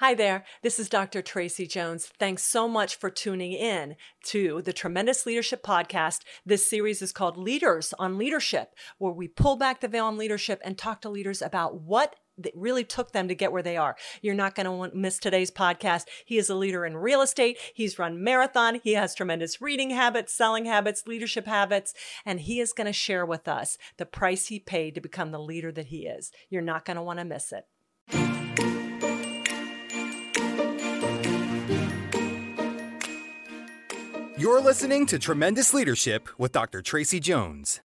Hi there, this is Dr. Tracy Jones. Thanks so much for tuning in to the Tremendous Leadership Podcast. This series is called Leaders on Leadership, where we pull back the veil on leadership and talk to leaders about what that really took them to get where they are. You're not going to want to miss today's podcast. He is a leader in real estate. He's run marathon. He has tremendous reading habits, selling habits, leadership habits, and he is going to share with us the price he paid to become the leader that he is. You're not going to want to miss it. You're listening to Tremendous Leadership with Dr. Tracy Jones.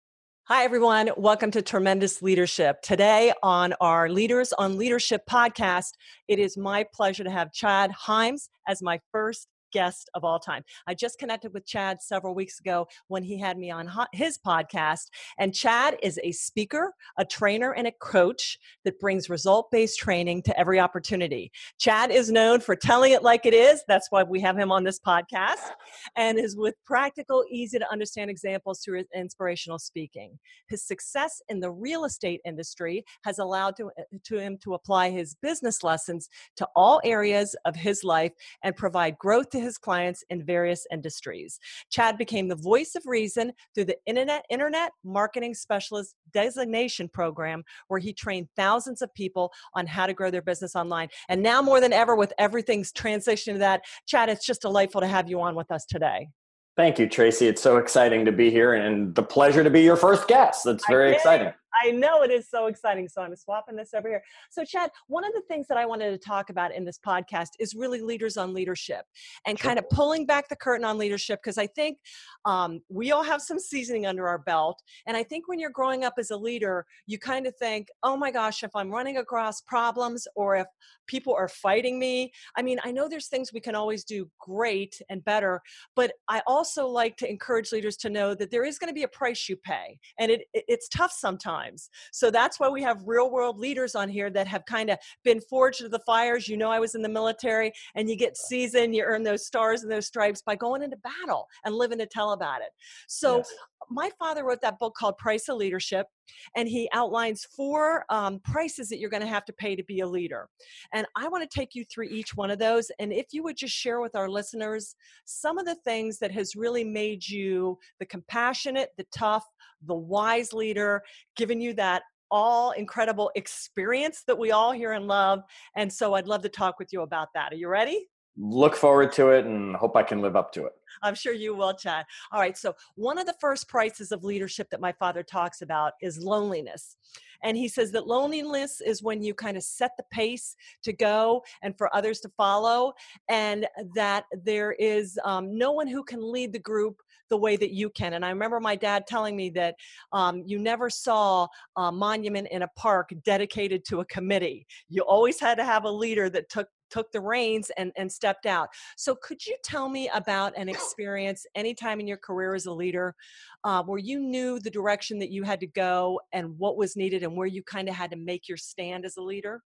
Hi, everyone. Welcome to Tremendous Leadership. Today, on our Leaders on Leadership podcast, it is my pleasure to have Chad Hyams as my first guest of all time. I just connected with Chad several weeks ago when he had me on his podcast. And Chad is a speaker, a trainer, and a coach that brings result based training to every opportunity. Chad is known for telling it like it is. That's why we have him on this podcast and is with practical, easy to understand examples through his inspirational speaking. His success in the real estate industry has allowed to, uh, to him to apply his business lessons to all areas of his life and provide growth to his clients in various industries. Chad became the voice of reason through the Internet, Internet Marketing Specialist Designation Program, where he trained thousands of people on how to grow their business online. And now, more than ever, with everything's transition to that, Chad, it's just delightful to have you on with us today. Thank you, Tracy. It's so exciting to be here and the pleasure to be your first guest. That's very exciting. I know it is so exciting. So I'm swapping this over here. So, Chad, one of the things that I wanted to talk about in this podcast is really leaders on leadership and sure. kind of pulling back the curtain on leadership because I think um, we all have some seasoning under our belt. And I think when you're growing up as a leader, you kind of think, oh my gosh, if I'm running across problems or if people are fighting me, I mean, I know there's things we can always do great and better, but I also like to encourage leaders to know that there is going to be a price you pay. And it, it's tough sometimes times. So that's why we have real world leaders on here that have kind of been forged to the fires. You know, I was in the military, and you get seasoned, you earn those stars and those stripes by going into battle and living to tell about it. So yes. My father wrote that book called Price of Leadership and he outlines four um, prices that you're going to have to pay to be a leader. And I want to take you through each one of those. And if you would just share with our listeners some of the things that has really made you the compassionate, the tough, the wise leader, giving you that all incredible experience that we all hear and love. And so I'd love to talk with you about that. Are you ready? Look forward to it and hope I can live up to it. I'm sure you will, Chad. All right. So, one of the first prices of leadership that my father talks about is loneliness. And he says that loneliness is when you kind of set the pace to go and for others to follow, and that there is um, no one who can lead the group the way that you can. And I remember my dad telling me that um, you never saw a monument in a park dedicated to a committee. You always had to have a leader that took took the reins and, and stepped out. So, could you tell me about an experience anytime in your career as a leader uh, where you knew the direction that you had to go and what was needed and where you kind of had to make your stand as a leader?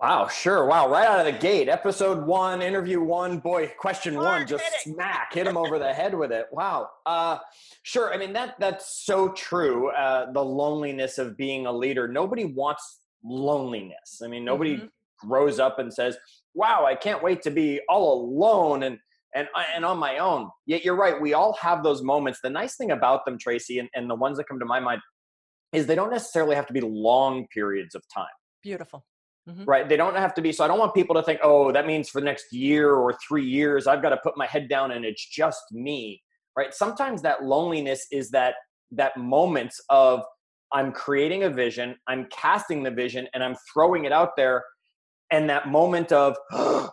Wow, sure. Wow, right out of the gate, episode one, interview one. Boy, question one, just hitting. smack, hit him over the head with it. Wow. Uh, sure. I mean that that's so true. Uh, the loneliness of being a leader. Nobody wants loneliness. I mean, nobody mm-hmm. Grows up and says, "Wow, I can't wait to be all alone and and and on my own." Yet you're right. We all have those moments. The nice thing about them, Tracy, and, and the ones that come to my mind, is they don't necessarily have to be long periods of time. Beautiful. Mm-hmm. Right. They don't have to be. So I don't want people to think, oh, that means for the next year or three years, I've got to put my head down and it's just me. Right. Sometimes that loneliness is that that moments of I'm creating a vision, I'm casting the vision, and I'm throwing it out there. And that moment of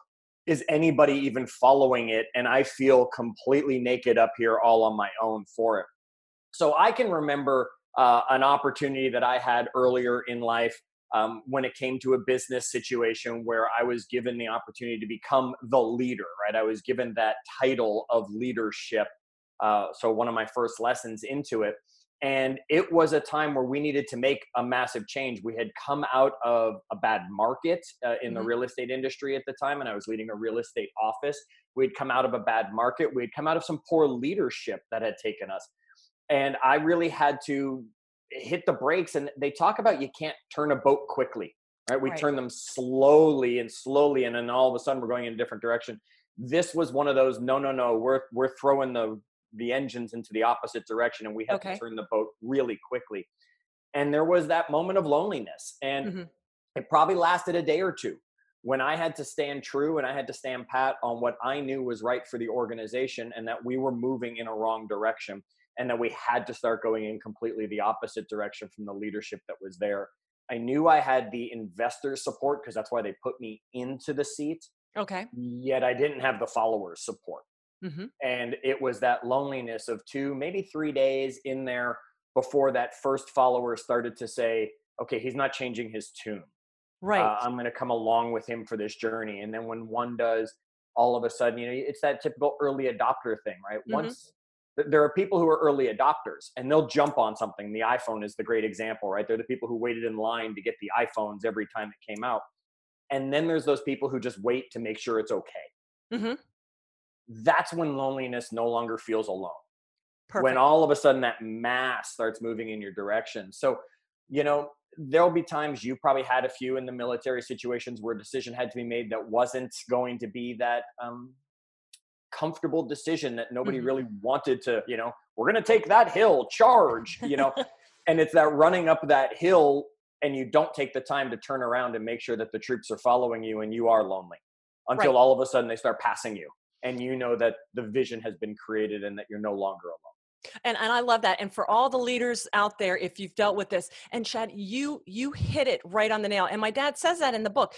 is anybody even following it? And I feel completely naked up here all on my own for it. So I can remember uh, an opportunity that I had earlier in life um, when it came to a business situation where I was given the opportunity to become the leader, right? I was given that title of leadership. Uh, so, one of my first lessons into it. And it was a time where we needed to make a massive change. We had come out of a bad market uh, in mm-hmm. the real estate industry at the time, and I was leading a real estate office. We'd come out of a bad market. We'd come out of some poor leadership that had taken us. And I really had to hit the brakes and they talk about you can't turn a boat quickly right we Right. turn them slowly and slowly and then all of a sudden we're going in a different direction this was one of those no no no we're we're throwing the the engines into the opposite direction and we had Okay. to turn the boat really quickly and there was that moment of loneliness and Mhm. it probably lasted a day or two when i had to stand true and i had to stand pat on what i knew was right for the organization and that we were moving in a wrong direction and that we had to start going in completely the opposite direction from the leadership that was there i knew i had the investor support because that's why they put me into the seat Okay. yet i didn't have the followers support hmm and it was that loneliness of two maybe three days in there before that first follower started to say okay he's not changing his tune. Right. uh, i'm going to come along with him for this journey. And then when one does all of a sudden you know it's that typical early adopter thing right? Mhm. once th- there are people who are early adopters and they'll jump on something. The iphone is the great example right? They're the people who waited in line to get the iphones every time it came out. And then there's those people who just wait to make sure it's okay. Hmm that's when loneliness no longer feels alone Perfect. when all of a sudden that mass starts moving in your direction. So, you know, there'll be times you probably had a few in the military situations where a decision had to be made that wasn't going to be that um, comfortable decision that nobody Mhm. really wanted to, you know, we're going to take that hill, charge, you know, and it's that running up that hill and you don't take the time to turn around and make sure that the troops are following you and you are lonely until Right. all of a sudden they start passing you and you know that the vision has been created and that you're no longer alone. and and I love that. And for all the leaders out there, if you've dealt with this, and Chad, you you hit it right on the nail. And my dad says that in the book.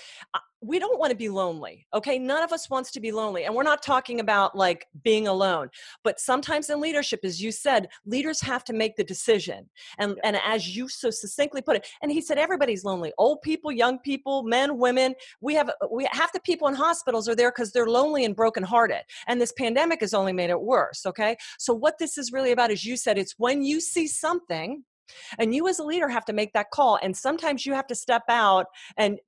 We don't want to be lonely. Okay, none of us wants to be lonely, and we're not talking about like being alone. But sometimes in leadership, as you said, leaders have to make the decision. And Yeah. and as you so succinctly put it, and he said everybody's lonely. Old people, young people, men, women. We have we half the people in hospitals are there because they're lonely and brokenhearted. And this pandemic has only made it worse. Okay, so what this is really about, as you said, it's when you see something. And you, as a leader, have to make that call. And sometimes you have to step out. And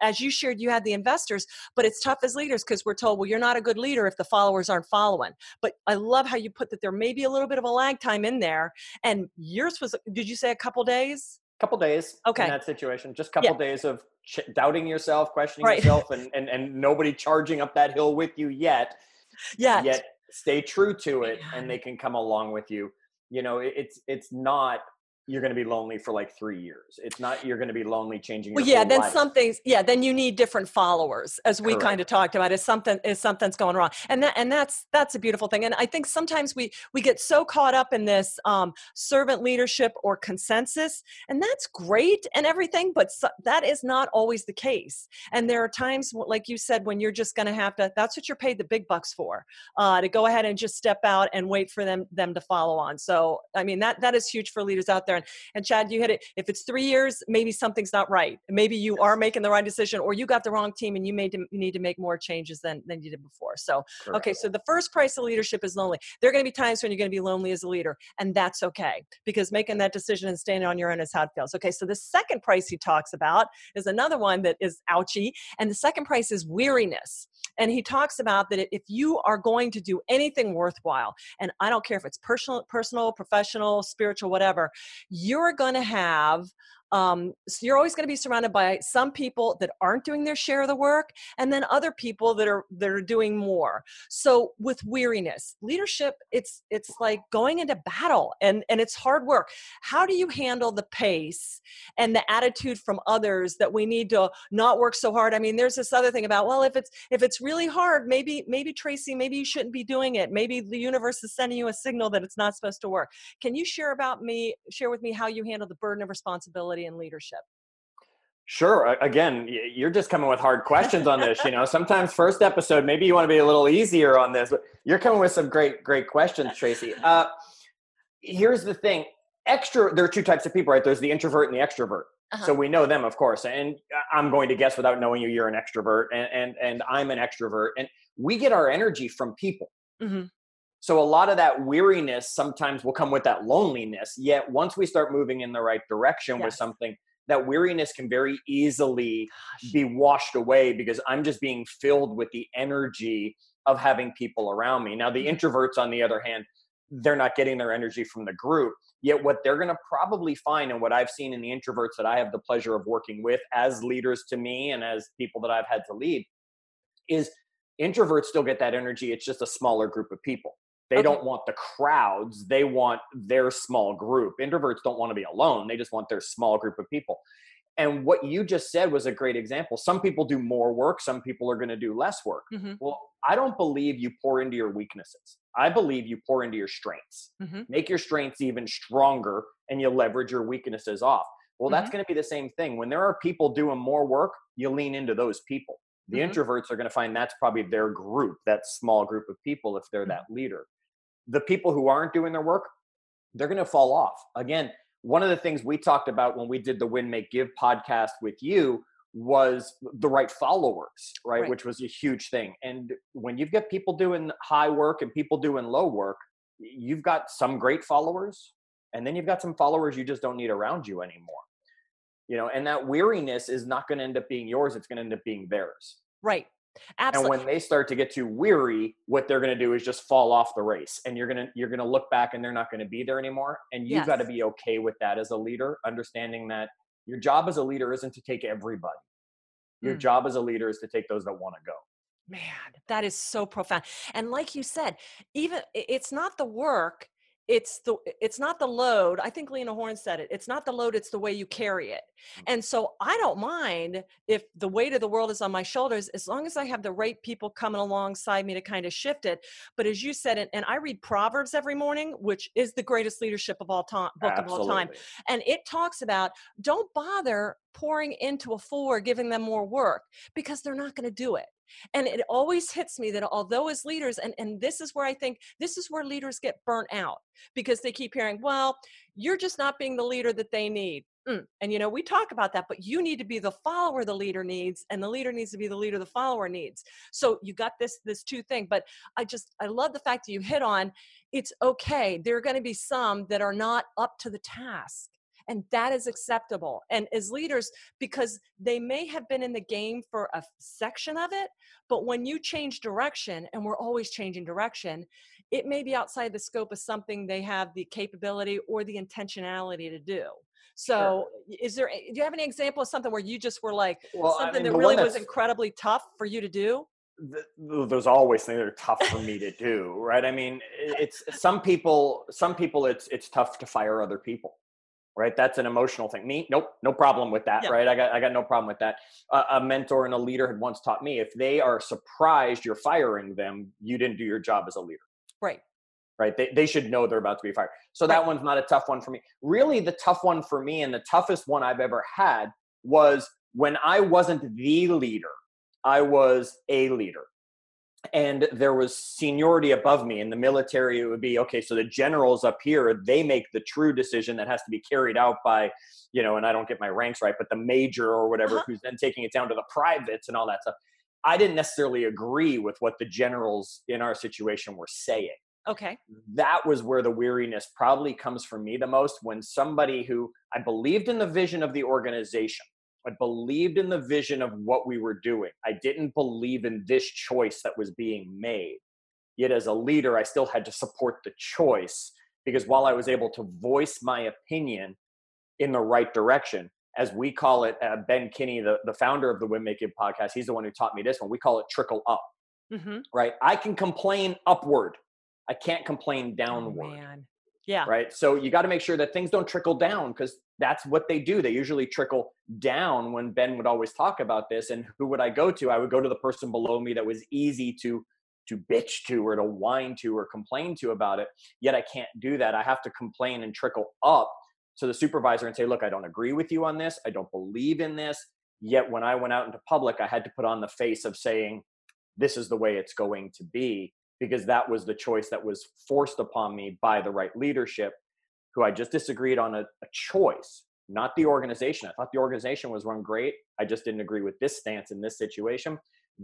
as you shared, you had the investors, but it's tough as leaders because we're told, well, you're not a good leader if the followers aren't following. But I love how you put that there may be a little bit of a lag time in there. And yours was, did you say a couple days? couple days Okay. in that situation just couple days of ch- doubting yourself questioning Right. yourself and, and and nobody charging up that hill with you yet Yeah. yet stay true to it Man. and they can come along with you you know it- it's it's not you're going to be lonely for like three years it's not you're going to be lonely changing your Well, yeah, then life. something's yeah, then you need different followers, as we Correct. kind of talked about. Is something is something's going wrong, and that and that's that's a beautiful thing. And I think sometimes we we get so caught up in this um, servant leadership or consensus, and that's great and everything, but so, that is not always the case. And there are times, like you said, when you're just going to have to. That's what you're paid the big bucks for, uh, to go ahead and just step out and wait for them them to follow on. So I mean that that is huge for leaders out there. And and Chad, you hit it. If it's three years, maybe something's not right. Maybe you are making the right decision, or you got the wrong team, and you made to, you need to make more changes than than you did before. So, okay, so the first price of leadership is lonely. There are going to be times when you're going to be lonely as a leader, and that's okay because making that decision and standing on your own is how it feels. Okay, so the second price he talks about is another one that is ouchy, and the second price is weariness. And he talks about that if you are going to do anything worthwhile, and I don't care if it's personal, personal, professional, spiritual, whatever, you're going to have um, so you're always going to be surrounded by some people that aren't doing their share of the work and then other people that are that are doing more. So with weariness leadership it's it's like going into battle and and it's hard work. How do you handle the pace and the attitude from others that we need to not work so hard? I mean there's this other thing about well if it's if it's really hard maybe maybe tracy maybe you shouldn't be doing it. Maybe the universe is sending you a signal that it's not supposed to work. Can you share about me share with me how you handle the burden of responsibility and leadership Sure. Again, you're just coming with hard questions on this. You know, sometimes first episode, maybe you want to be a little easier on this, but you're coming with some great, great questions, Tracy. Uh, here's the thing: extra. There are two types of people, right? There's the introvert and the extrovert. So we know them, of course. And I'm going to guess without knowing you, you're an extrovert, and and, and I'm an extrovert, and we get our energy from people. hmm So a lot of that weariness sometimes will come with that loneliness. Yet once we start moving in the right direction with something, that weariness can very easily be washed away because I'm just being filled with the energy of having people around me. Now, the Mhm. introverts, on the other hand, they're not getting their energy from the group. Yet, what they're going to probably find, and what I've seen in the introverts that I have the pleasure of working with as leaders to me and as people that I've had to lead, is introverts still get that energy. It's just a smaller group of people. They okay. don't want the crowds, they want their small group. Introverts don't want to be alone, they just want their small group of people. And what you just said was a great example. Some people do more work, some people are going to do less work. Mm-hmm. Well, I don't believe you pour into your weaknesses. I believe you pour into your strengths. Mm-hmm. Make your strengths even stronger and you leverage your weaknesses off. Well, that's mm-hmm. going to be the same thing. When there are people doing more work, you lean into those people. The mm-hmm. introverts are going to find that's probably their group, that small group of people, if they're mm-hmm. that leader. The people who aren't doing their work, they're going to fall off. Again, one of the things we talked about when we did the Win Make Give podcast with you was the right followers, right? right? Which was a huge thing. And when you've got people doing high work and people doing low work, you've got some great followers, and then you've got some followers you just don't need around you anymore. You know, and that weariness is not going to end up being yours, it's going to end up being theirs. Right. Absolutely. And when they start to get too weary, what they're going to do is just fall off the race, and you're gonna you're gonna look back, and they're not going to be there anymore. And you've yes. got to be okay with that as a leader, understanding that your job as a leader isn't to take everybody. Your mm. job as a leader is to take those that want to go. Man, that is so profound. And like you said, even it's not the work, it's the it's not the load i think lena horne said it it's not the load it's the way you carry it mm. and so i don't mind if the weight of the world is on my shoulders as long as i have the right people coming alongside me to kind of shift it but as you said and, and i read proverbs every morning which is the greatest leadership of all time book Absolutely. of all time and it talks about don't bother pouring into a fool or giving them more work because they're not going to do it and it always hits me that although as leaders, and, and this is where I think this is where leaders get burnt out because they keep hearing, well, you're just not being the leader that they need. Mm. And you know, we talk about that, but you need to be the follower the leader needs, and the leader needs to be the leader the follower needs. So you got this this two thing. But I just I love the fact that you hit on it's okay. There are going to be some that are not up to the task and that is acceptable and as leaders because they may have been in the game for a section of it but when you change direction and we're always changing direction it may be outside the scope of something they have the capability or the intentionality to do. So sure. is there do you have any example of something where you just were like well, something I mean, that really was incredibly tough for you to do? There's always things that are tough for me to do right? I mean it's some people some people it's it's tough to fire other people right? That's an emotional thing. Me? Nope no problem with that yeah. right? I got i got no problem with that. Uh, a mentor and a leader had once taught me if they are surprised you're firing them you didn't do your job as a leader. Right. Right? They, they should know they're about to be fired. So that right. one's not a tough one for me. Really the tough one for me and the toughest one i've ever had was when i wasn't the leader i was a leader and there was seniority above me in the military it would be okay so the generals up here they make the true decision that has to be carried out by you know and i don't get my ranks right but the major or whatever uh-huh. who's then taking it down to the privates and all that stuff. I didn't necessarily agree with what the generals in our situation were saying. Okay. That was where the weariness probably comes from me the most when somebody who i believed in the vision of the organization I believed in the vision of what we were doing. I didn't believe in this choice that was being made. Yet, as a leader, I still had to support the choice because while I was able to voice my opinion in the right direction, as we call it, uh, Ben Kinney, the, the founder of the Win Make Give podcast, he's the one who taught me this one. We call it trickle up, mm-hmm. right? I can complain upward, I can't complain oh, downward. Oh, yeah. Right. So you got to make sure that things don't trickle down because that's what they do. They usually trickle down when Ben would always talk about this. And who would I go to? I would go to the person below me that was easy to to bitch to or to whine to or complain to about it. Yet I can't do that. I have to complain and trickle up to the supervisor and say, look, I don't agree with you on this. I don't believe in this. Yet when I went out into public, I had to put on the face of saying, this is the way it's going to be because that was the choice that was forced upon me by the right leadership who I just disagreed on a, a, choice, not the organization. I thought the organization was run great. I just didn't agree with this stance in this situation.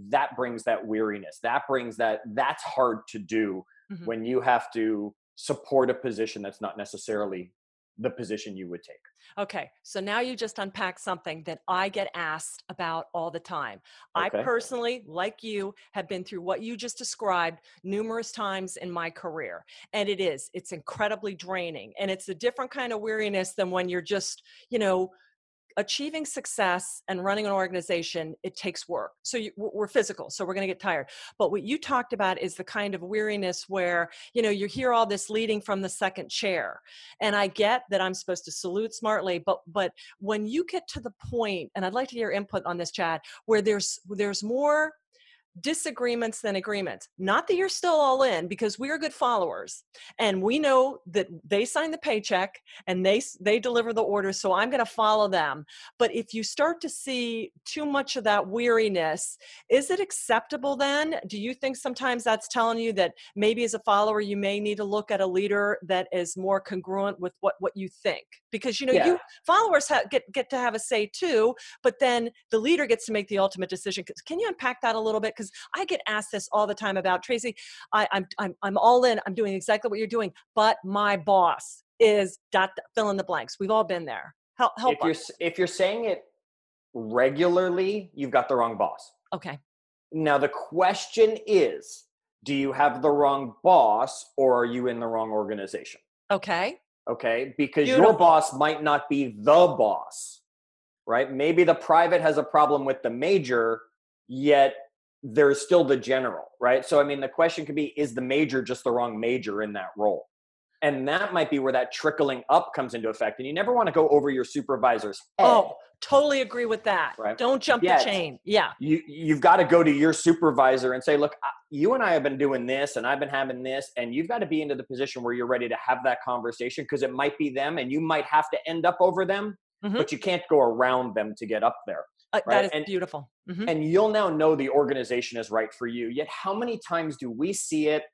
That brings that weariness. That brings that, that's hard to do mm-hmm. when you have to support a position that's not necessarily the position you would take. Okay, so now you just unpack something that I get asked about all the time. Okay. I personally, like you, have been through what you just described numerous times in my career. And it is, it's incredibly draining. And it's a different kind of weariness than when you're just, you know, achieving success and running an organization it takes work. So you, we're physical so we're going to get tired. But what you talked about is the kind of weariness where you know you hear all this leading from the second chair. And i get that i'm supposed to salute smartly but but when you get to the point and i'd like to hear input on this chad where there's there's more disagreements than agreements. Not that you're still all in because we are good followers and we know that they sign the paycheck and they they deliver the orders so I'm going to follow them. But if you start to see too much of that weariness, is it acceptable then? Do you think sometimes that's telling you that maybe as a follower you may need to look at a leader that is more congruent with what what you think? Because you know Yeah. you followers ha- get get to have a say too, but then the leader gets to make the ultimate decision. Can you unpack that a little bit? Because I get asked this all the time about Tracy. I, I'm I'm I'm all in. I'm doing exactly what you're doing, but my boss is dot fill in the blanks. We've all been there. Help help if you're if you're saying it regularly, you've got the wrong boss. Okay. Now the question is, do you have the wrong boss or are you in the wrong organization? Okay. Okay? Because your boss might not be the boss. Right? Maybe the private has a problem with the major, yet there's still the general, right? So I mean the question could be is the major just the wrong major in that role? And that might be where that trickling up comes into effect. And you never want to go over your supervisor's head. Oh, totally agree with that. Right. Don't jump Yet- the chain. Yeah. you you've got to go to your supervisor and say look you and i have been doing this and i've been having this and you've got to be into the position where you're ready to have that conversation because it might be them and you might have to end up over them Mhm. but you can't go around them to get up there Uh, Right, That is and- beautiful. Mhm. and you'll now know the organization is right for you yet how many times do we see it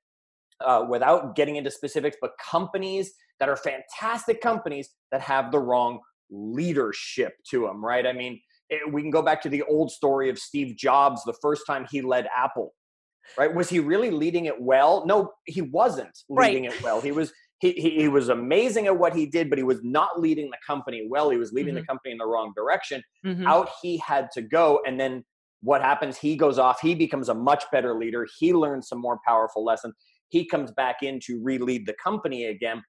uh, without getting into specifics but companies that are fantastic companies that have the wrong leadership to them right i mean it, we can go back to the old story of steve jobs the first time he led apple right was he really leading it well no he wasn't Right. leading it well he was he, he, he was amazing at what he did but he was not leading the company well. He was leading the company in the wrong direction. Mhm. out he had to go and then what happens? He goes off. He becomes a much better leader. He learns some more powerful lessons. He comes back in to re-lead the company again.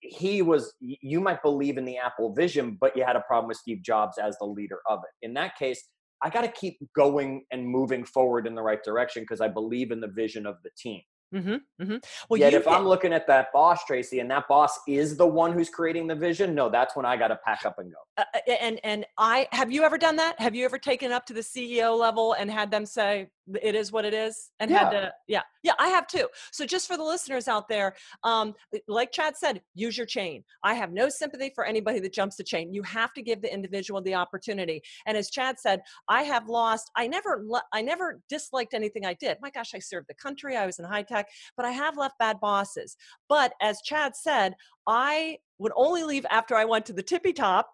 He was you might believe in the apple vision but you had a problem with steve jobs as the leader of it. In that case i got to keep going and moving forward in the right direction because i believe in the vision of the team Mhm. Mhm. Well, Yet you if I'm looking at that boss, Tracy, and that boss is the one who's creating the vision, no, that's when I got to pack up and go. uh, uh, and and I have you ever done that? Have you ever taken up to the CEO level and had them say it is what it is and had Yeah. to yeah yeah I have too. So just for the listeners out there, um, like Chad said, use your chain. I have no sympathy for anybody that jumps the chain. You have to give the individual the opportunity. And as Chad said, I have lost. I never I never disliked anything I did. My gosh, I served the country. I was in high tech, but I have left bad bosses. But as Chad said, I would only leave after I went to the tippy top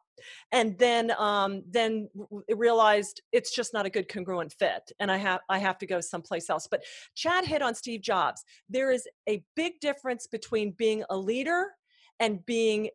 and then um, then realized it's just not a good congruent fit and i have i have to go someplace else but chad hit on steve jobs there is a big difference between being a leader and being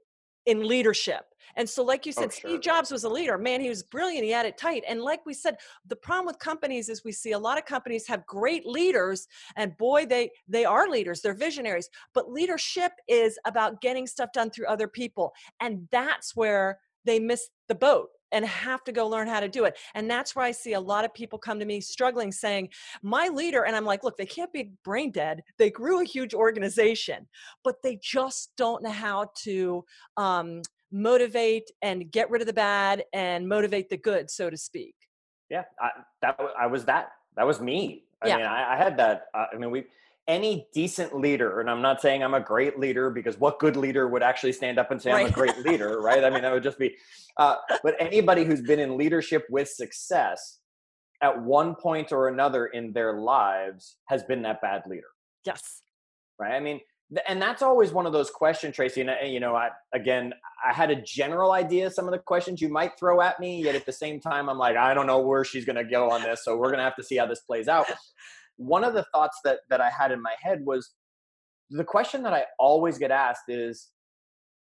in leadership and so like you Oh, said sure. steve jobs was a leader man he was brilliant he had it tight and like we said the problem with companies is we see a lot of companies have great leaders and boy they they are leaders they're visionaries but leadership is about getting stuff done through other people and that's where they miss the boat and have to go learn how to do it. And that's where I see a lot of people come to me struggling saying, My leader, and I'm like, Look, they can't be brain dead. They grew a huge organization, but they just don't know how to um, motivate and get rid of the bad and motivate the good, so to speak. Yeah, I, that I was that. That was me. I Yeah. mean, I, I had that. Uh, I mean, we any decent leader, and I'm not saying I'm a great leader because what good leader would actually stand up and say I'm a great leader, right? I mean, that would just be. Uh, but anybody who's been in leadership with success at one point or another in their lives has been that bad leader. Yes. right? I mean, and that's always one of those questions, Tracy. And uh, you know, I again, I had a general idea of some of the questions you might throw at me, yet at the same time, I'm like, I don't know where she's going to go on this, so we're going to have to see how this plays out. One of the thoughts that that I had in my head was the question that I always get asked is,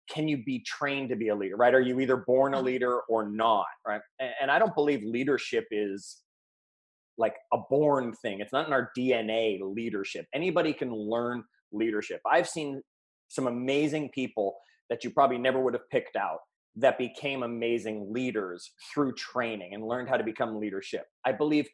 can you be trained to be a leader right? Are you either born a Uh-huh. leader or not right? And, and i don't believe leadership is like a born thing. It's not in our dna leadership. Anybody can learn leadership. I've seen some amazing people that you probably never would have picked out that became amazing leaders through training and learned how to become leadership. I believe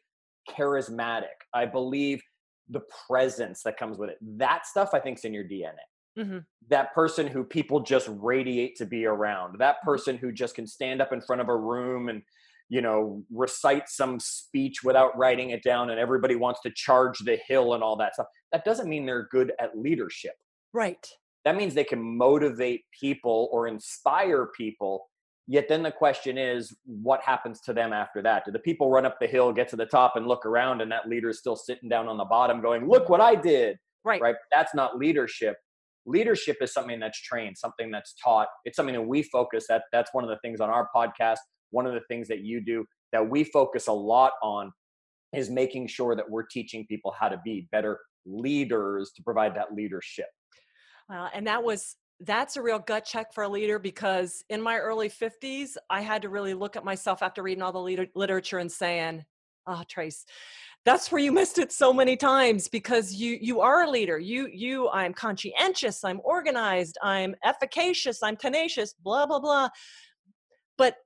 charismatic. I believe the presence that comes with it. That stuff i think is in your dna hmm that person who people just radiate to be around. That Mm-hmm. person who just can stand up in front of a room and you know recite some speech without writing it down and everybody wants to charge the hill and all that stuff. That doesn't mean they're good at leadership. Right. that means they can motivate people or inspire people yet then the question is what happens to them after that? Do the people run up the hill get to the top and look around and that leader is still sitting down on the bottom going look what i did Right. right? That's not leadership. Leadership is something that's trained something that's taught. It's something that we focus that that's one of the things on our podcast. One of the things that you do that we focus a lot on is making sure that we're teaching people how to be better leaders to provide that leadership. Uh, and that was that's a real gut check for a leader because in my early 50s i had to really look at myself after reading all the literature and saying oh trace that's where you missed it so many times because you you are a leader. You you i'm conscientious i'm organized i'm efficacious i'm tenacious blah blah blah. But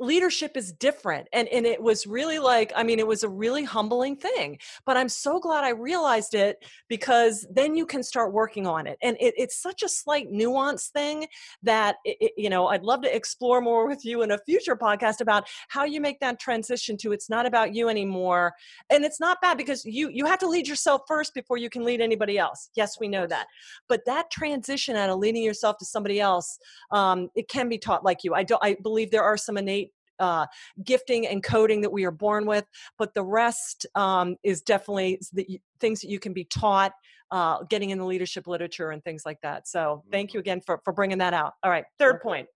leadership is different and and it was really like i mean it was a really humbling thing but i'm so glad i realized it because then you can start working on it and it, it's such a slight nuance thing that it, it- you know i'd love to explore more with you in a future podcast about how you make that transition to it's not about you anymore and it's not bad because you you have to lead yourself first before you can lead anybody else. Yes we know that but that transition out of leading yourself to somebody else um, it can be taught like you. I don't i believe there are some innate uh, gifting and coding that we are born with, but the rest um, is definitely the, things that you can be taught, uh, getting in the leadership literature and things like that. So thank you again for, for bringing that out. All right, third Okay. point.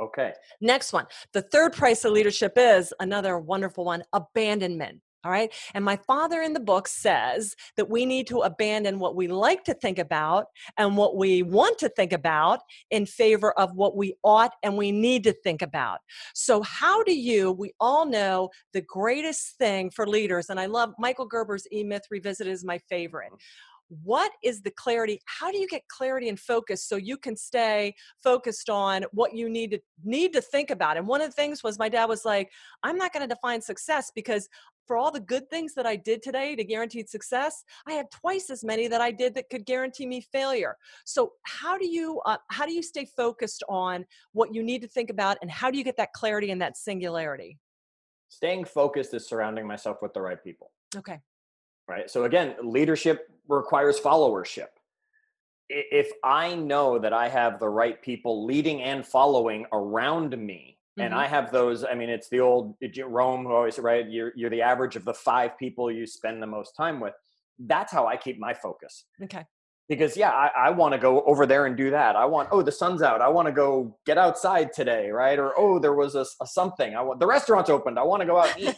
okay Next one. The third price of leadership is another wonderful one abandonment. All right. And my father in the book says that we need to abandon what we like to think about and what we want to think about in favor of what we ought and we need to think about. So, how do you, we all know the greatest thing for leaders, and I love Michael Gerber's E Myth Revisited is my favorite. What is the clarity? How do you get clarity and focus so you can stay focused on what you need to need to think about? And one of the things was my dad was like, I'm not going to define success because for all the good things that I did today to guarantee success, I had twice as many that I did that could guarantee me failure. So how do you uh, how do you stay focused on what you need to think about, and how do you get that clarity and that singularity? staying focused is surrounding myself with the right people Okay. Right? So again leadership requires followership. If i know that i have the right people leading and following around me and Mhm. i have those i mean it's the old Rohn who always right? You're, you're the average of the five people you spend the most time with. That's how i keep my focus. Okay. because yeah i, I want to go over there and do that. I want oh the sun's out. I want to go get outside today right? Or oh there was a something. I want the restaurant's opened. I want to go out and eat.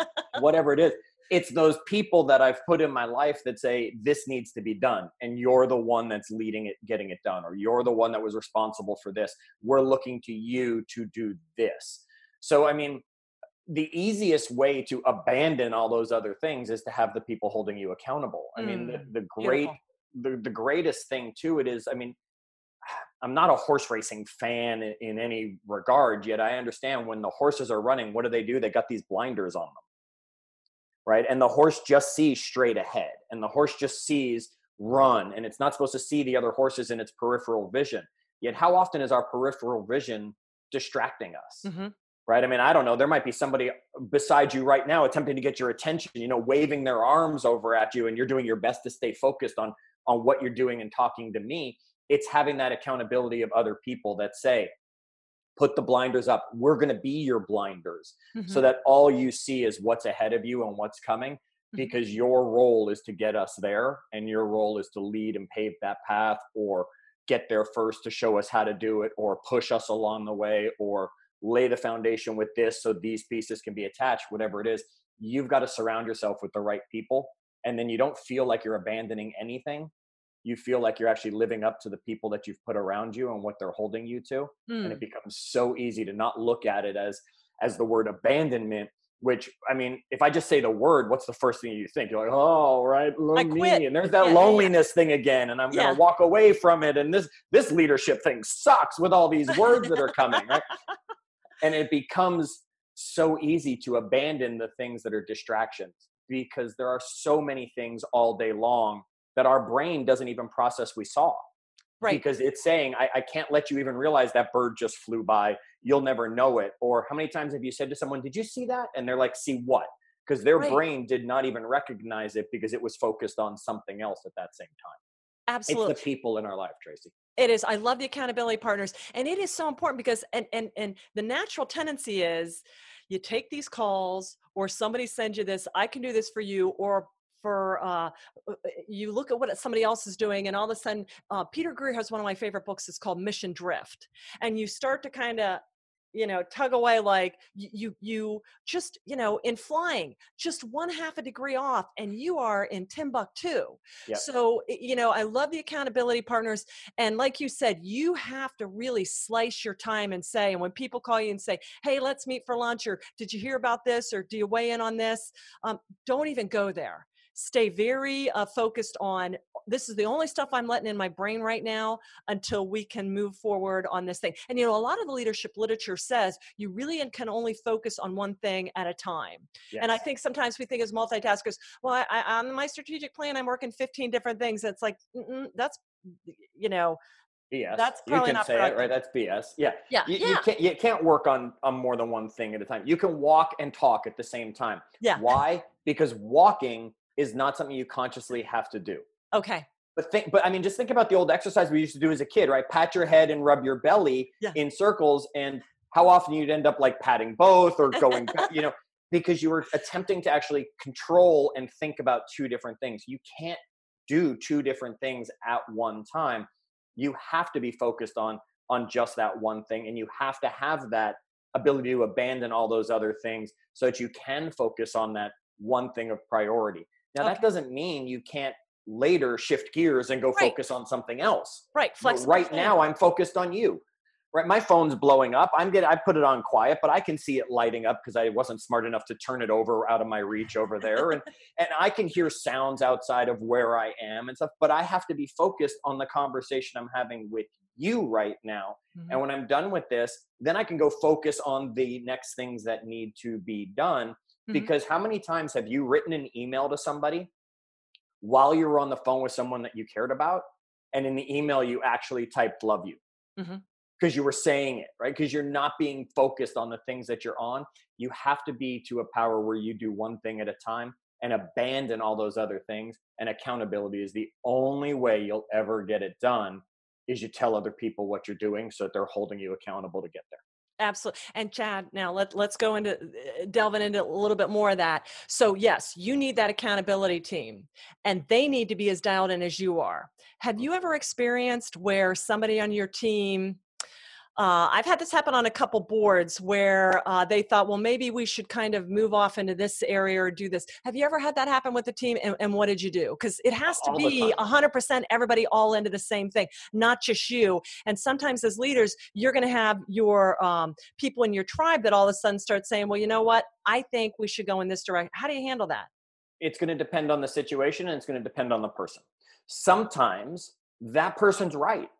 Whatever it is it's those people that i've put in my life that say this needs to be done and you're the one that's leading it getting it done or you're the one that was responsible for this. We're looking to you to do this. So i mean the easiest way to abandon all those other things is to have the people holding you accountable. I mean the, Mm, the great the, the greatest thing to it is i mean i'm not a horse racing fan in, in any regard yet i understand when the horses are running what do they do? They got these blinders on them right? And the horse just sees straight ahead and the horse just sees run and it's not supposed to see the other horses in its peripheral vision. Yet how often is our peripheral vision distracting us Mhm. right? I mean i don't know there might be somebody beside you right now attempting to get your attention you know waving their arms over at you and you're doing your best to stay focused on on what you're doing and talking to me. It's having that accountability of other people that say put the blinders up we're going to be your blinders so Mhm. that all you see is what's ahead of you and what's coming Mhm. because your role is to get us there and your role is to lead and pave that path or get there first to show us how to do it or push us along the way or lay the foundation with this so these pieces can be attached whatever it is you've got to surround yourself with the right people and then you don't feel like you're abandoning anything you feel like you're actually living up to the people that you've put around you and what they're holding you to mm. and it hmm. becomes so easy to not look at it as as the word abandonment which I mean, if I just say the word, what's the first thing you think? You're like, oh, right, me. And there's that yeah, loneliness yeah. thing again, and I'm gonna walk away from it. And this this leadership thing sucks with all these words that are coming, right? and it becomes so easy to abandon the things that are distractions because there are so many things all day long that our brain doesn't even process we saw. Right. Because it's saying, I, I can't let you even realize that bird just flew by. You'll never know it. Or how many times have you said to someone, Did you see that? And they're like, See what? Because their right. brain did not even recognize it because it was focused on something else at that same time. Absolutely. It's the people in our life, Tracy. It is. I love the accountability partners. And it is so important because and and and the natural tendency is you take these calls or somebody sends you this, I can do this for you, or for uh, uh, uh, you look at what somebody else is doing and all of a sudden uh, peter greer has one of my favorite books it's called mission drift and you start to kind of you know tug away like you you just you know in flying just one half a degree off and you are in timbuktu. Yep. so you know i love the accountability partners and like you said you have to really slice your time and say and when people call you and say hey let's meet for lunch or did you hear about this? or do you weigh in on this? um, don't even go there stay very uh, focused on this is the only stuff I'm letting in my brain right now until we can move forward on this thing. And you know, a lot of the leadership literature says you really can only focus on one thing at a time. Yes. And I think sometimes we think as multitaskers, well, I, I, on my strategic plan, I'm working 15 different things. It's like that's you know BS. That's you can say productive. it, right? That's BS. Yeah. Yeah. You, yeah. you can't you can't work on on more than one thing at a time. You can walk and talk at the same time. Yeah. Why? Because walking is not something you consciously have to do. Okay. But think, but I mean, just think about the old exercise we used to do as a kid, right? Pat your head and rub your belly yeah. in circles, and how often you'd end up like patting both or going, you know, because you were attempting to actually control and think about two different things. You can't do two different things at one time. You have to be focused on on just that one thing, and you have to have that ability to abandon all those other things so that you can focus on that one thing of priority. Now okay. that doesn't mean you can't later shift gears and go right. focus on something else. Right. Flexible. Right now I'm focused on you. Right. My phone's blowing up. I'm getting I put it on quiet, but I can see it lighting up because I wasn't smart enough to turn it over out of my reach over there. and and I can hear sounds outside of where I am and stuff, but I have to be focused on the conversation I'm having with you right now. Mm-hmm. And when I'm done with this, then I can go focus on the next things that need to be done Mm-hmm. Because how many times have you written an email to somebody while you were on the phone with someone that you cared about? And in the email, you actually typed love you. Mm-hmm because you were saying it, right? Because you're not being focused on the things that you're on. You have to be to a power where you do one thing at a time and abandon all those other things. And accountability is the only way you'll ever get it done is you tell other people what you're doing so that they're holding you accountable to get there. Absolutely. And Chad, now let, let's go into uh, delving into a little bit more of that. So, yes, you need that accountability team, and they need to be as dialed in as you are. Have you ever experienced where somebody on your team uh, I've had this happen on a couple boards where uh, they thought, well, maybe we should kind of move off into this area or do this. Have you ever had that happen with the team? And, and what did you do? Because it has to all be 100% everybody all into the same thing, not just you. And sometimes as leaders, you're going to have your um, people in your tribe that all of a sudden start saying, well, you know what? I think we should go in this direction. How do you handle that? It's going to depend on the situation and it's going to depend on the person. Sometimes that person's right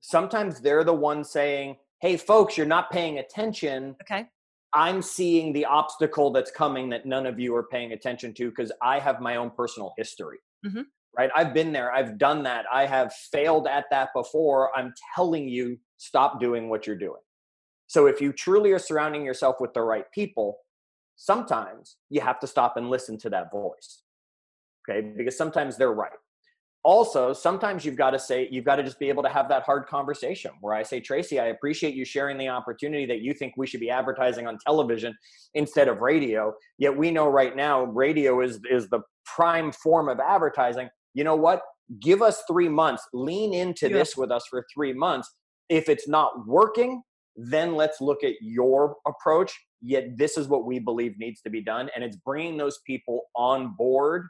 sometimes they're the one saying, hey, folks, you're not paying attention. Okay. I'm seeing the obstacle that's coming that none of you are paying attention to because I have my own personal history. Mm-hmm. Right? I've been there. I've done that. I have failed at that before. I'm telling you, stop doing what you're doing. So if you truly are surrounding yourself with the right people, sometimes you have to stop and listen to that voice. Okay? Because sometimes they're right also sometimes you've got to say you've got to just be able to have that hard conversation where i say tracy i appreciate you sharing the opportunity that you think we should be advertising on television instead of radio. Yet we know right now radio is is the prime form of advertising. You know what? Give us 3 months. Lean into this with us for 3 months. If it's not working then let's look at your approach. Yet this is what we believe needs to be done and it's bringing those people on board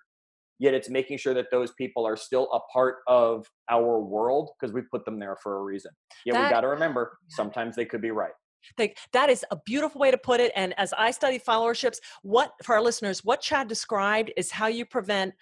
yet it's making sure that those people are still a part of our world because we put them there for a reason. Yeah, That- we got to remember sometimes they could be right. Think that is a beautiful way to put it. And as I study followerships, what for our listeners, what Chad described is how you prevent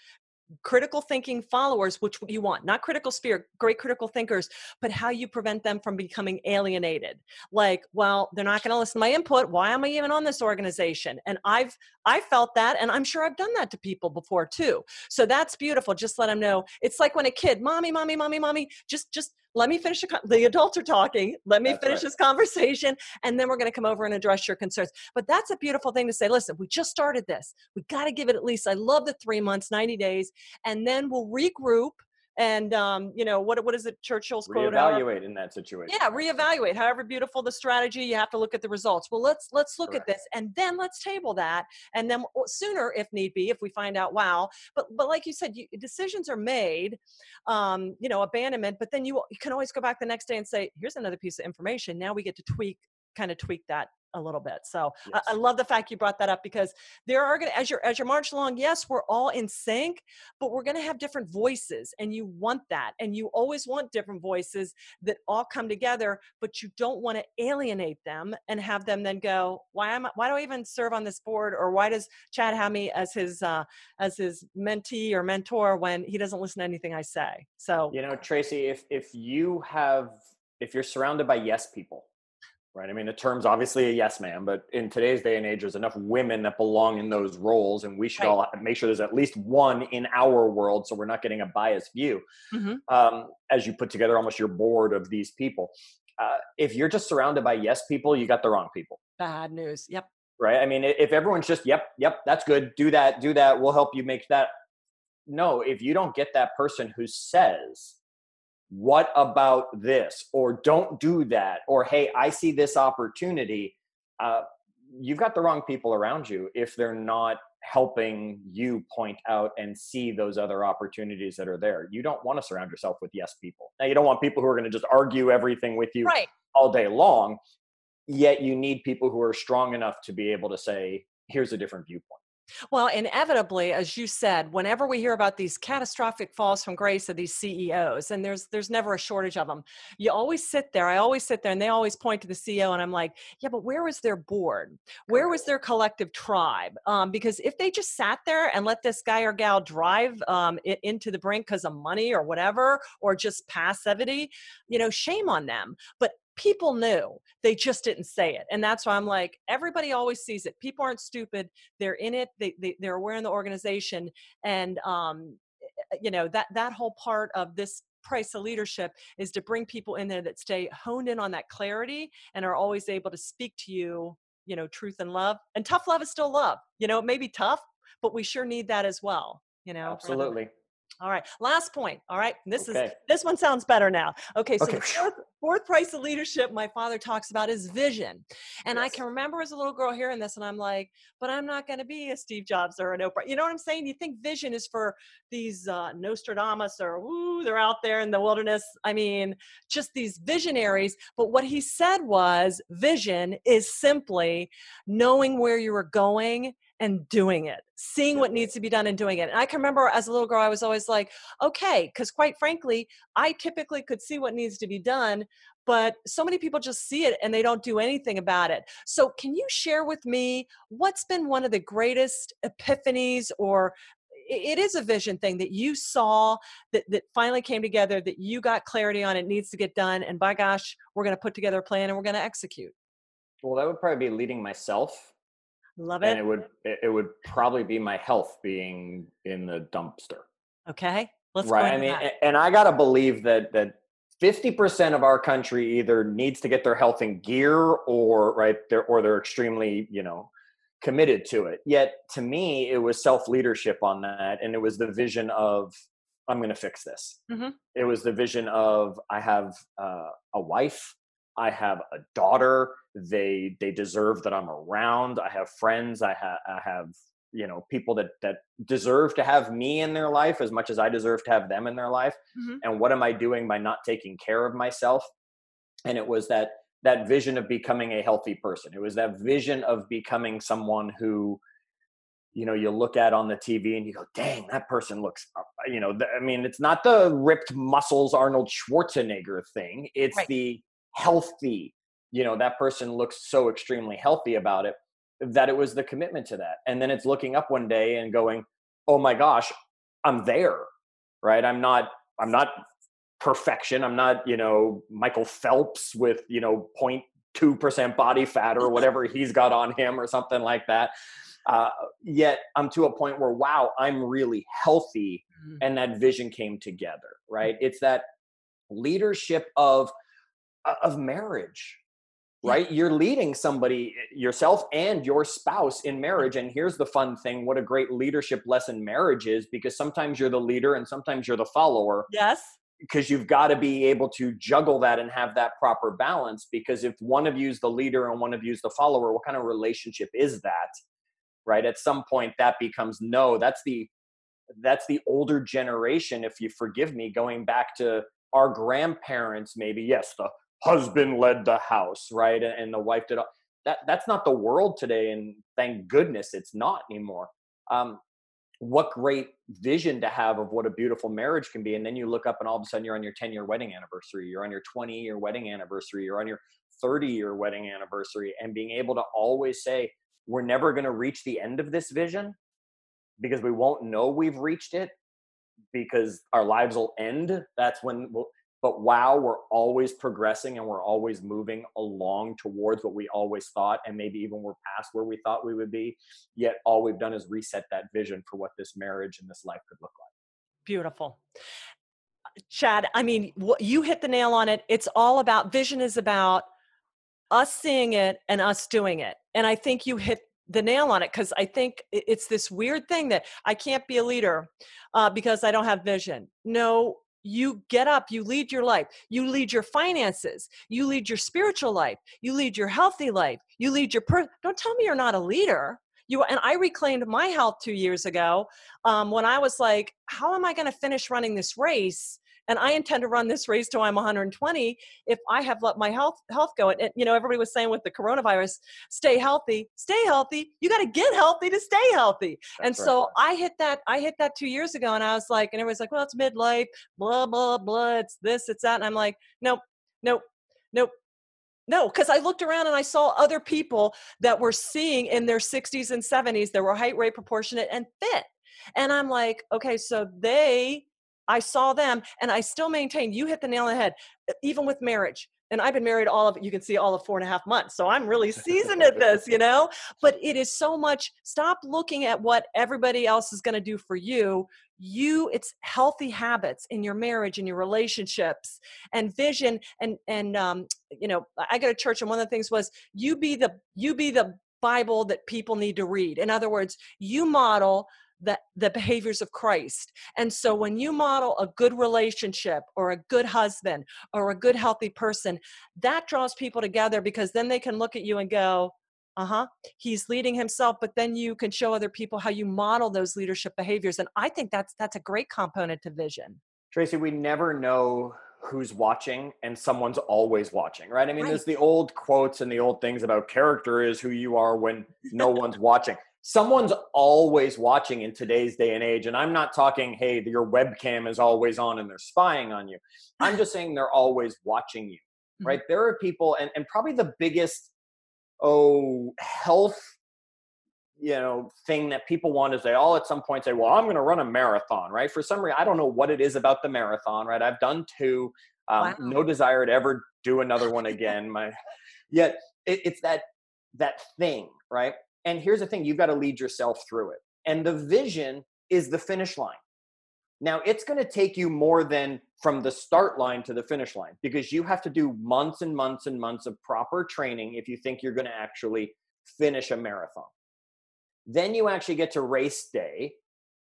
critical thinking followers, which you want, not critical spirit, great critical thinkers, but how you prevent them from becoming alienated. Like, well, they're not going to listen to my input. Why am I even on this organization? And I've I felt that, and I'm sure I've done that to people before too. So that's beautiful. Just let them know. It's like when a kid, mommy, mommy, mommy, mommy, just just let me finish. Con- the adults are talking. Let me That's finish right. this conversation, and then we're going to come over and address your concerns. But that's a beautiful thing to say. Listen, we just started this. We got to give it at least. I love the three months, ninety days, and then we'll regroup. And um, you know what? What is it? Churchill's quote? Reevaluate in that situation. yeah reevaluate however beautiful the strategy you have to look at the results well let's let's look Correct. at this and then let's table that and then sooner if need be if we find out wow but but like you said you, decisions are made um you know abandonment but then you you can always go back the next day and say here's another piece of information now we get to tweak kind of tweak that a little bit. So I, I love the fact you brought that up because there are going to as you're as you're marching along yes we're all in sync but we're going to have different voices and you want that and you always want different voices that all come together but you don't want to alienate them and have them then go why am I, why do I even serve on this board or why does Chad have me as his uh, as his mentee or mentor when he doesn't listen to anything I say? So You know, Tracy, if if you have if you're surrounded by yes people, right? I mean, the term's obviously a yes man, but in today's day and age, there's enough women that belong in those roles, and we should Right. all make sure there's at least one in our world, so we're not getting a biased view. Mhm. Um, as you put together almost your board of these people, uh, if you're just surrounded by yes people, you got the wrong people. bad news yep right? I mean, if everyone's just, yep, yep, that's good, do that, do that, we'll help you make that. No, if you don't get that person who says, what about this? Or don't do that. Or, hey, I see this opportunity. Uh, you've got the wrong people around you if they're not helping you point out and see those other opportunities that are there. You don't want to surround yourself with yes people. Now, you don't want people who are going to just argue everything with you right all day long yet you need people who are strong enough to be able to say here's a different viewpoint Well, inevitably, as you said, whenever we hear about these catastrophic falls from grace of these CEOs, and there's there's never a shortage of them, you always sit there. I always sit there, and they always point to the CEO, and I'm like, yeah, but where was their board? Where was their collective tribe? Um, because if they just sat there and let this guy or gal drive um, it into the brink because of money or whatever, or just passivity, you know, shame on them. But people knew they just didn't say it and that's why i'm like everybody always sees it people aren't stupid they're in it they, they they're aware in the organization and um eh, you know that that whole part of this price of leadership is to bring people in there that stay honed in on that clarity and are always able to speak to you you know truth and love and tough love is still love you know it may be tough but we sure need that as well you know absolutely all right last point all right? This is this one sounds better now. Okay so Okay. the fourth, fourth price of leadership my father talks about is vision. And i can remember as a little girl hearing this and i'm like but i'm not going to be a steve jobs or an oprah. You know what i'm saying? You think vision is for these uh, nostradamus or woo they're out there in the wilderness. I mean just these visionaries but what he said was vision is simply knowing where you are going and doing it seeing what needs to be done and doing it. And i can remember as a little girl i was always like okay because quite frankly i typically could see what needs to be done but so many people just see it and they don't do anything about it. So can you share with me what's been one of the greatest epiphanies or it is a vision thing that you saw that, that finally came together that you got clarity on it needs to get done and by gosh we're going to put together a plan and we're going to execute? Well that would probably be leading myself love it. and it would it would probably be my health being in the dumpster okay let's right i mean that. and i gotta believe that that 50% of our country either needs to get their health in gear or right they're or they're extremely you know committed to it yet to me it was self leadership on that and it was the vision of i'm going to fix this Mhm. it was the vision of i have uh, a wife i have a daughter they they deserve that i'm around i have friends i have i have you know people that that deserve to have me in their life as much as i deserve to have them in their life Mhm. and what am i doing by not taking care of myself and it was that that vision of becoming a healthy person it was that vision of becoming someone who you know you look at on the tv and you go dang that person looks uh, you know i mean it's not the ripped muscles arnold schwarzenegger thing it's right. the healthy you know that person looks so extremely healthy about it that it was the commitment to that. And then it's looking up one day and going oh my gosh i'm there right? I'm not i'm not perfection. I'm not you know michael phelps with you know 0.2% body fat or whatever he's got on him or something like that. Uh, yet i'm to a point where wow i'm really healthy mm-hmm. and that vision came together right? Mm-hmm. it's that leadership of of marriage right? You're leading somebody eh, yourself and your spouse in marriage and here's the fun thing what a great leadership lesson marriage is because sometimes you're the leader and sometimes you're the follower yes. because you've got to be able to juggle that and have that proper balance because if one of you is the leader and one of you is the follower what kind of relationship is that right? At some point that becomes no that's the that's the older generation if you forgive me going back to our grandparents maybe yes the husband led the house right and the wife did all, that that's not the world today and thank goodness it's not anymore. Um, what great vision to have of what a beautiful marriage can be and then you look up and all of a sudden you're on your 10 year wedding anniversary you're on your 20 year wedding anniversary you're on your 30 year wedding anniversary and being able to always say we're never going to reach the end of this vision because we won't know we've reached it because our lives will end that's when we'll but wow we're always progressing and we're always moving along towards what we always thought and maybe even we're past where we thought we would be yet all we've done is reset that vision for what this marriage and this life could look like. Beautiful. Chad i mean you hit the nail on it. It's all about vision is about us seeing it and us doing it. And i think you hit the nail on it because I think it's this weird thing that I can't be a leader uh, because I don't have vision. No, you get up, you lead your life, you lead your finances, you lead your spiritual life, you lead your healthy life, you lead your per. Don't tell me you're not a leader. You and I reclaimed my health two years ago um, when I was like, how am I going to finish running this race? And I intend to run this race till I'm 120 if I have let my health health go. And, you know, everybody was saying with the coronavirus, stay healthy, stay healthy. You got to get healthy to stay healthy. That's and right. so I hit that. I hit that two years ago, and I was like, and everybody's like, well, it's midlife, blah blah blah. It's this, it's that, and I'm like, nope, nope, nope. No, because I looked around and I saw other people that were seeing in their 60s and 70s that were height, weight, proportionate, and fit. And I'm like, okay, so they I saw them and I still maintain you hit the nail on the head, even with marriage. And I've been married all of you can see all of four and a half months. So I'm really seasoned at this, you know? But it is so much stop looking at what everybody else is going to do for you. You, it's healthy habits in your marriage and your relationships and vision. And and um, you know, I go to church and one of the things was you be the you be the Bible that people need to read. In other words, you model the, the behaviors of Christ. And so when you model a good relationship or a good husband or a good healthy person, that draws people together because then they can look at you and go, uh-huh he's leading himself but then you can show other people how you model those leadership behaviors and i think that's that's a great component to vision tracy we never know who's watching and someone's always watching right i mean right. there's the old quotes and the old things about character is who you are when no one's watching someone's always watching in today's day and age and i'm not talking hey your webcam is always on and they're spying on you. I'm just saying they're always watching you mm-hmm. right? There are people and, and probably the biggest oh health you know thing that people want is they all at some point say well i'm going to run a marathon right? For some reason i don't know what it is about the marathon right? I've done two um, wow. no desire to ever do another one again. My yet it, it's that that thing right and here's the thing you've got to lead yourself through it. And the vision is the finish line. Now, it's going to take you more than from the start line to the finish line because you have to do months and months and months of proper training if you think you're going to actually finish a marathon. Then you actually get to race day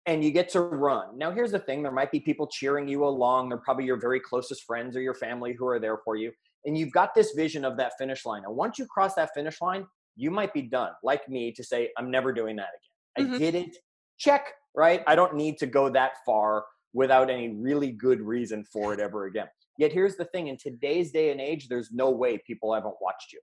and you get to run. Now, here's the thing there might be people cheering you along. They're probably your very closest friends or your family who are there for you. And you've got this vision of that finish line. And once you cross that finish line, you might be done, like me, to say, I'm never doing that again. Mm-hmm. I didn't check, right? I don't need to go that far without any really good reason for it ever again. Yet here's the thing in today's day and age, there's no way people haven't watched you.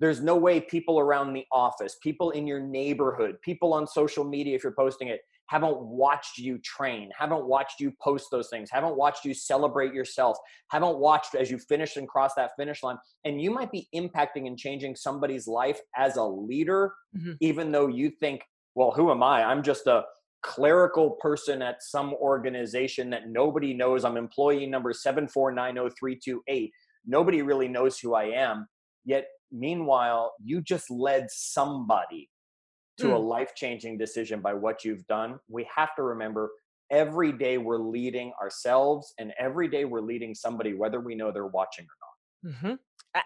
there's no way people around the office, people in your neighborhood, people on social media, if you're posting it, haven't watched you train, haven't watched you post those things, haven't watched you celebrate yourself, haven't watched as you finish and cross that finish line. And you might be impacting and changing somebody's life as a leader, mm-hmm. even though you think, well, who am I? I'm just a clerical person at some organization that nobody knows. I'm employee number 7490328. Nobody really knows who I am. Yet, meanwhile, you just led somebody to mm. a life changing decision by what you've done. We have to remember every day we're leading ourselves and every day we're leading somebody, whether we know they're watching or not. Mm-hmm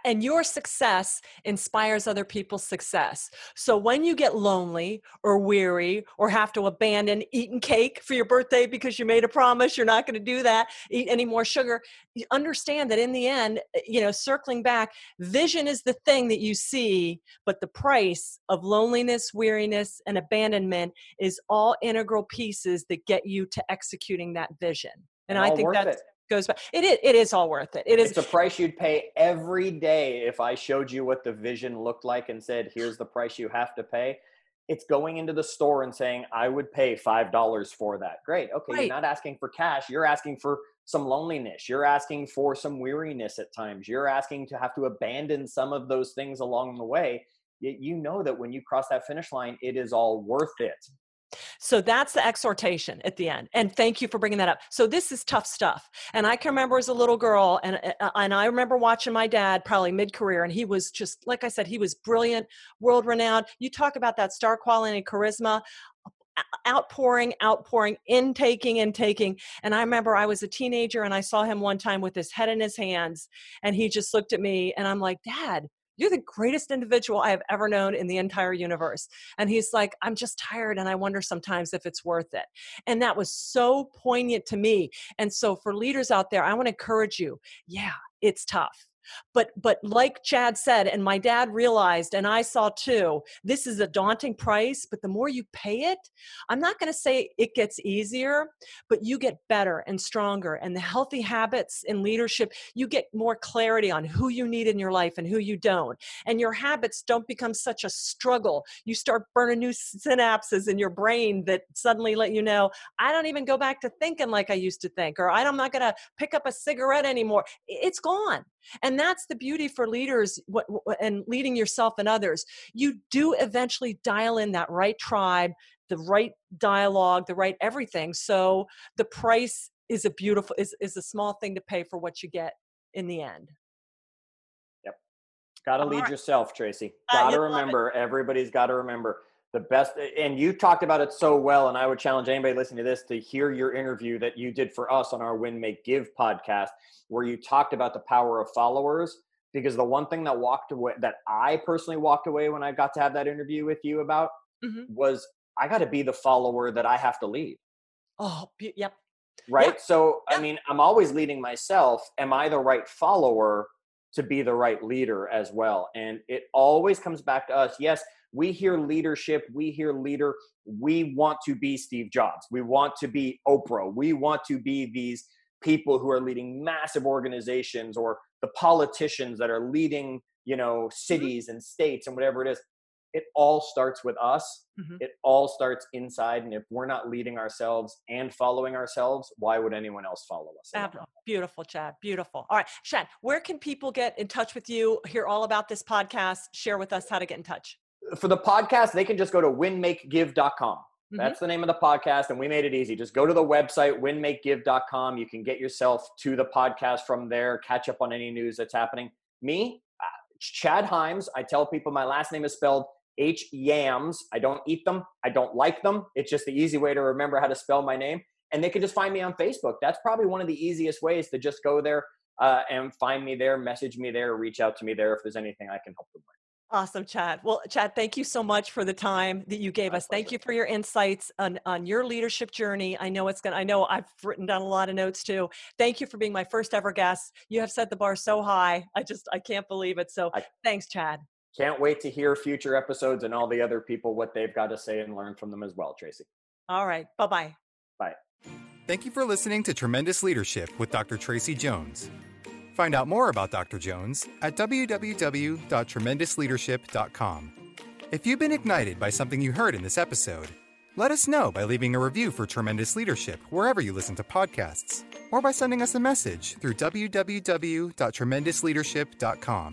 and your success inspires other people's success. So when you get lonely or weary or have to abandon eating cake for your birthday because you made a promise you're not going to do that, eat any more sugar, you understand that in the end, eh, you know, circling back, vision is the thing that you see, but the price of loneliness, weariness, and abandonment is all integral pieces that get you to executing that vision. And, and I think that's it goes back. It is, it is all worth it. It is. It's a price you'd pay every day if I showed you what the vision looked like and said, "Here's the price you have to pay." It's going into the store and saying, "I would pay five dollars for that." Great. Okay, right. you're not asking for cash. You're asking for some loneliness. You're asking for some weariness at times. You're asking to have to abandon some of those things along the way. Yet you know that when you cross that finish line, it is all worth it. So that's the exhortation at the end. And thank you for bringing that up. So this is tough stuff. And I can remember as a little girl, and, uh, uh, and I remember watching my dad probably mid career, and he was just, like I said, he was brilliant, world renowned. You talk about that star quality and charisma outpouring, outpouring, intaking, intaking. And I remember I was a teenager and I saw him one time with his head in his hands, and he just looked at me, and I'm like, Dad, you're the greatest individual I have ever known in the entire universe. And he's like, I'm just tired and I wonder sometimes if it's worth it. And that was so poignant to me. And so for leaders out there, I want to encourage you yeah, it's tough but but like chad said and my dad realized and i saw too this is a daunting price but the more you pay it i'm not going to say it gets easier but you get better and stronger and the healthy habits in leadership you get more clarity on who you need in your life and who you don't and your habits don't become such a struggle. You start burning new synapses in your brain that suddenly let you know i don't even go back to thinking like i used to think or i'm not going to pick up a cigarette anymore. It's gone and that's the beauty for leaders what, and leading yourself and others. You do eventually dial in that right tribe, the right dialogue, the right everything. So the price is a beautiful is, is a small thing to pay for what you get in the end. Yep. Got to lead right. yourself, Tracy. Got to uh, remember everybody's got to remember the best and you talked about it so well and i would challenge anybody listening to this to hear your interview that you did for us on our win make give podcast where you talked about the power of followers because the one thing that walked away that i personally walked away when i got to have that interview with you about mm-hmm. was i got to be the follower that i have to lead oh yep right yep. so yep. i mean i'm always leading myself am i the right follower to be the right leader as well and it always comes back to us yes we hear leadership, we hear leader, we want to be Steve Jobs, we want to be Oprah, we want to be these people who are leading massive organizations or the politicians that are leading, you know, mm-hmm. cities and states and whatever it is. It all starts with us. Mm-hmm. It all starts inside. And if we're not leading ourselves and following ourselves, why would anyone else follow us? Beautiful, Chad. Beautiful. All right, Chad, where can people get in touch with you, hear all about this podcast, share with us how to get in touch? For the podcast, they can just go to winmakegive.com. Mm-hmm. That's the name of the podcast, and we made it easy. Just go to the website, winmakegive.com. You can get yourself to the podcast from there, catch up on any news that's happening. Me, uh, Chad Hyams, I tell people my last name is spelled H Yams. I don't eat them, I don't like them. It's just the easy way to remember how to spell my name. And they can just find me on Facebook. That's probably one of the easiest ways to just go there uh, and find me there, message me there, reach out to me there if there's anything I can help them with. Awesome, Chad. Well, Chad, thank you so much for the time that you gave us. Thank you for your insights on, on your leadership journey. I know it's going to, I know I've written down a lot of notes too. Thank you for being my first ever guest. You have set the bar so high. I just, I can't believe it. So I thanks, Chad. Can't wait to hear future episodes and all the other people, what they've got to say and learn from them as well, Tracy. All right. Bye-bye. Bye. Thank you for listening to Tremendous Leadership with Dr. Tracy Jones. Find out more about Dr. Jones at www.tremendousleadership.com. If you've been ignited by something you heard in this episode, let us know by leaving a review for Tremendous Leadership wherever you listen to podcasts, or by sending us a message through www.tremendousleadership.com.